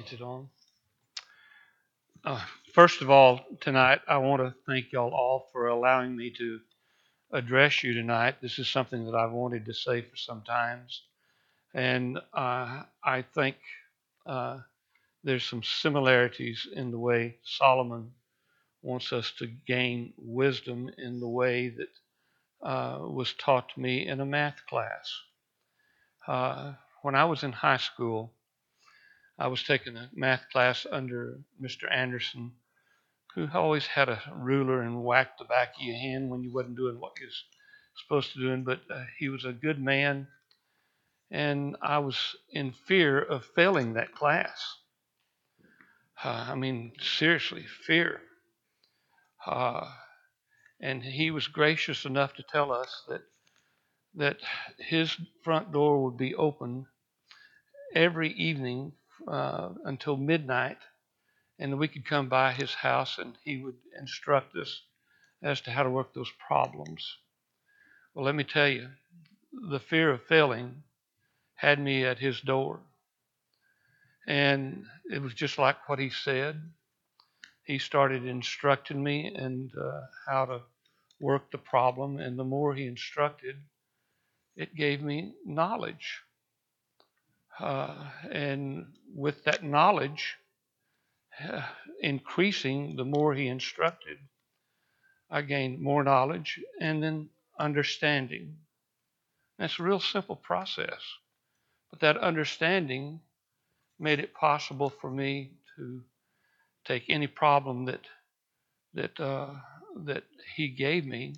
It on? Uh, first of all, tonight, I want to thank y'all all for allowing me to address you tonight. This is something that I've wanted to say for some times. And uh, I think uh, there's some similarities in the way Solomon wants us to gain wisdom in the way that uh, was taught to me in a math class. Uh, when I was in high school, I was taking a math class under Mr. Anderson, who always had a ruler and whacked the back of your hand when you wasn't doing what you was supposed to do. But uh, he was a good man, and I was in fear of failing that class. Uh, I mean, seriously, fear. Uh, and he was gracious enough to tell us that that his front door would be open every evening uh, until midnight, and we could come by his house and he would instruct us as to how to work those problems. Well, let me tell you, the fear of failing had me at his door. And it was just like what he said. He started instructing me and uh, how to work the problem, and the more he instructed, it gave me knowledge. Uh, and with that knowledge uh, increasing, the more he instructed, I gained more knowledge and then understanding. That's a real simple process. But that understanding made it possible for me to take any problem that that uh, that he gave me,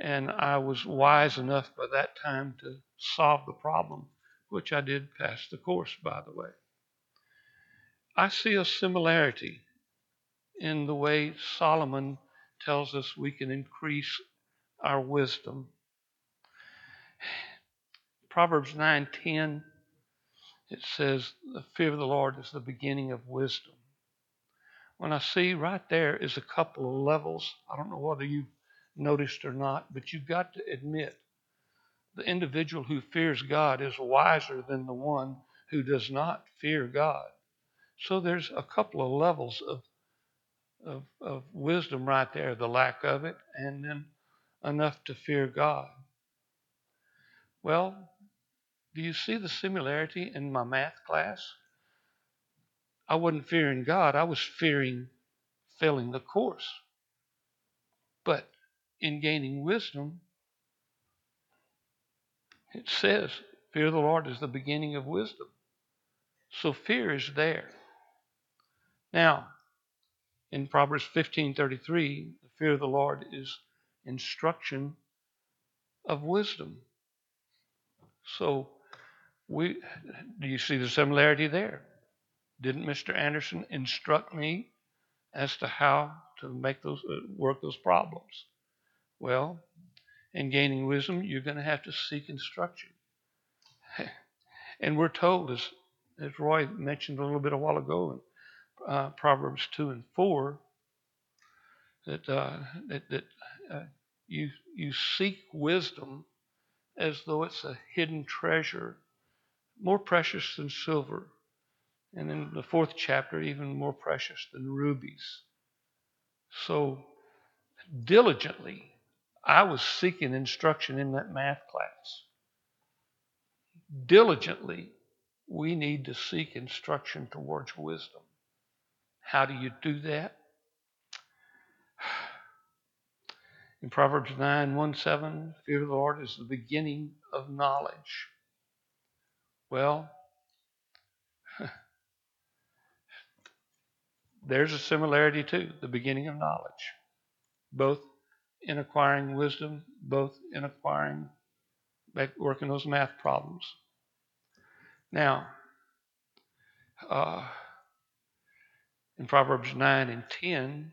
and I was wise enough by that time to solve the problem which I did pass the course, by the way. I see a similarity in the way Solomon tells us we can increase our wisdom. Proverbs 9:10 it says the fear of the Lord is the beginning of wisdom. When I see right there is a couple of levels. I don't know whether you've noticed or not, but you've got to admit the individual who fears God is wiser than the one who does not fear God. So there's a couple of levels of, of, of wisdom right there the lack of it, and then enough to fear God. Well, do you see the similarity in my math class? I wasn't fearing God, I was fearing failing the course. But in gaining wisdom, it says, Fear of the Lord is the beginning of wisdom. So fear is there. Now, in Proverbs 15:33, the fear of the Lord is instruction of wisdom. So we do you see the similarity there? Didn't Mr. Anderson instruct me as to how to make those uh, work those problems? Well, in gaining wisdom, you're going to have to seek instruction. and we're told, as, as Roy mentioned a little bit a while ago in uh, Proverbs 2 and 4, that, uh, that, that uh, you, you seek wisdom as though it's a hidden treasure, more precious than silver. And in the fourth chapter, even more precious than rubies. So, diligently I was seeking instruction in that math class. Diligently, we need to seek instruction towards wisdom. How do you do that? In Proverbs 9 1 7, fear of the Lord is the beginning of knowledge. Well, there's a similarity too, the beginning of knowledge. Both in acquiring wisdom, both in acquiring, working those math problems. Now, uh, in Proverbs 9 and 10,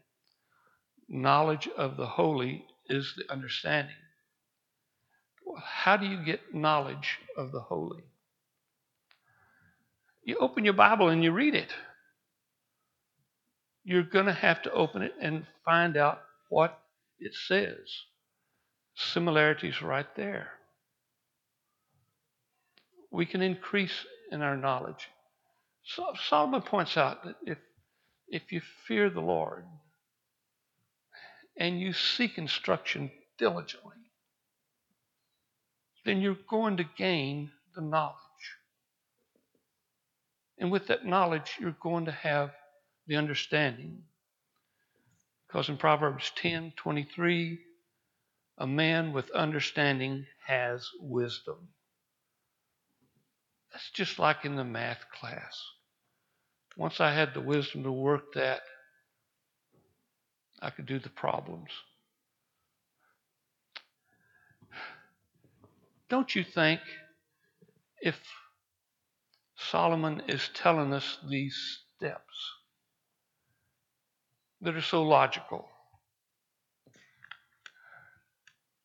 knowledge of the holy is the understanding. How do you get knowledge of the holy? You open your Bible and you read it. You're going to have to open it and find out what it says. Similarities right there. We can increase in our knowledge. So Solomon points out that if, if you fear the Lord and you seek instruction diligently, then you're going to gain the knowledge. And with that knowledge, you're going to have the understanding. Because in Proverbs 10 23, a man with understanding has wisdom. That's just like in the math class. Once I had the wisdom to work that, I could do the problems. Don't you think if Solomon is telling us these steps that are so logical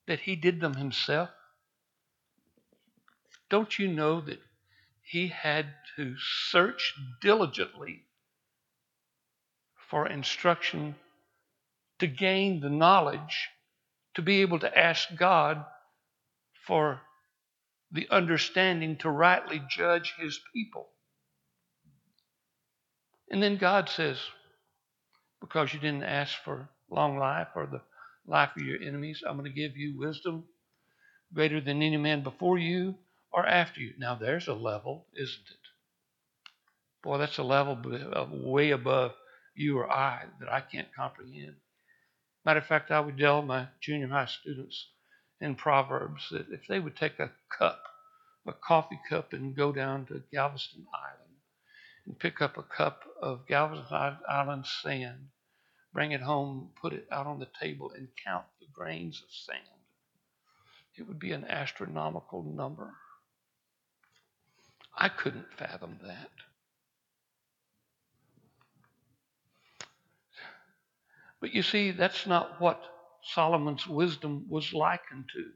that he did them himself? Don't you know that he had to search diligently for instruction to gain the knowledge to be able to ask God for the understanding to rightly judge his people. And then God says, because you didn't ask for long life or the life of your enemies, I'm going to give you wisdom greater than any man before you or after you. Now, there's a level, isn't it? Boy, that's a level uh, way above you or I that I can't comprehend. Matter of fact, I would tell my junior high students in Proverbs that if they would take a cup, a coffee cup, and go down to Galveston Island and pick up a cup of Galveston Island sand, bring it home, put it out on the table, and count the grains of sand, it would be an astronomical number. I couldn't fathom that. But you see, that's not what Solomon's wisdom was likened to.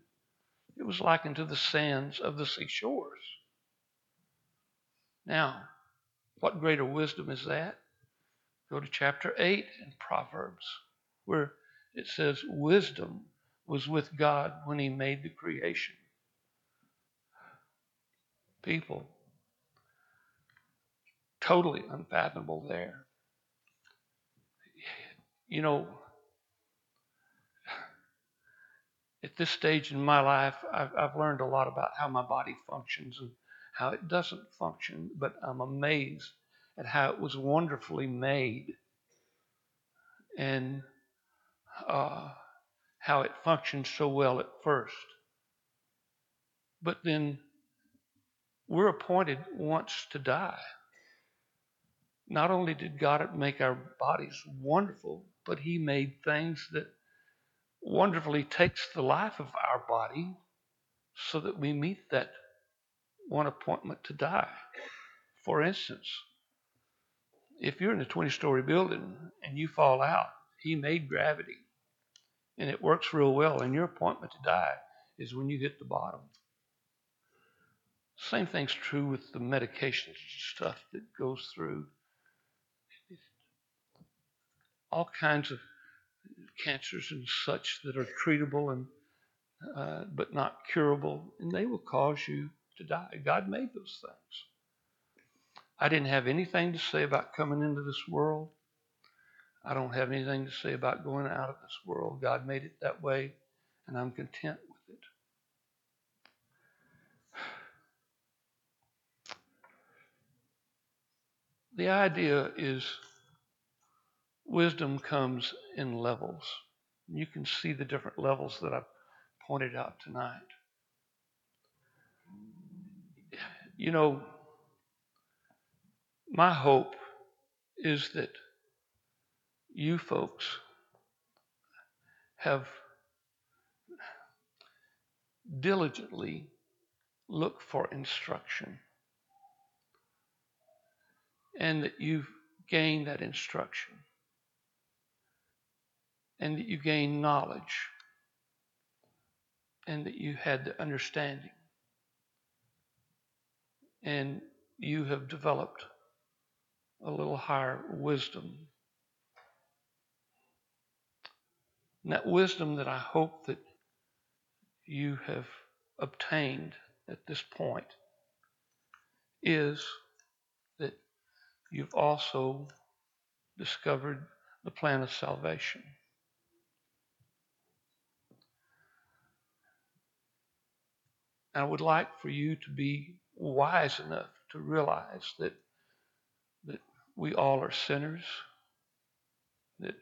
It was likened to the sands of the seashores. Now, what greater wisdom is that? Go to chapter 8 in Proverbs, where it says, Wisdom was with God when he made the creation. People, totally unfathomable there. You know, at this stage in my life, I've, I've, learned a lot about how my body functions and how it doesn't function, but I'm amazed at how it was wonderfully made and uh, how it functioned so well at first. But then we're appointed once to die. Not only did God make our bodies wonderful, but He made things that wonderfully takes the life of our body so that we meet that one appointment to die. For instance, if you're in a 20 story building and you fall out, he made gravity and it works real well, and your appointment to die is when you hit the bottom. Same thing's true with the medication stuff that goes through. All kinds of cancers and such that are treatable and uh, but not curable, and they will cause you to die. God made those things. I didn't have anything to say about coming into this world. I don't have anything to say about going out of this world. God made it that way, and I'm content with it. The idea is wisdom comes in levels. You can see the different levels that I've pointed out tonight. You know, my hope is that you folks have diligently looked for instruction and that you've gained that instruction and that you gained knowledge and that you had the understanding and you have developed a little higher wisdom. And that wisdom that I hope that you have obtained at this point is that you've also discovered the plan of salvation. I would like for you to be wise enough to realize that that we all are sinners, that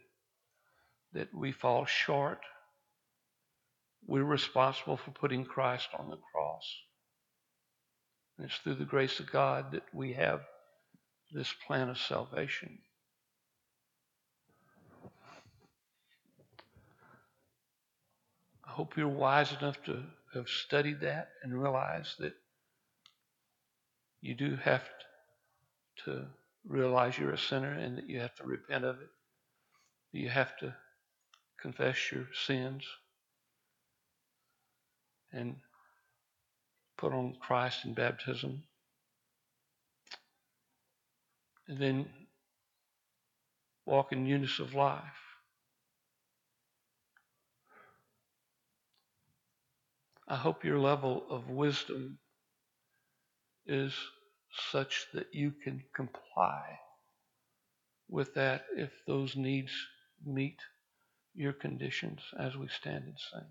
that we fall short. We're responsible for putting Christ on the cross. And it's through the grace of God that we have this plan of salvation. I hope you're wise enough to have studied that and realize that you do have to realize you're a sinner and that you have to repent of it. You have to confess your sins and put on Christ in baptism. And then walk in newness of life. I hope your level of wisdom is such that you can comply with that if those needs meet your conditions as we stand and sing.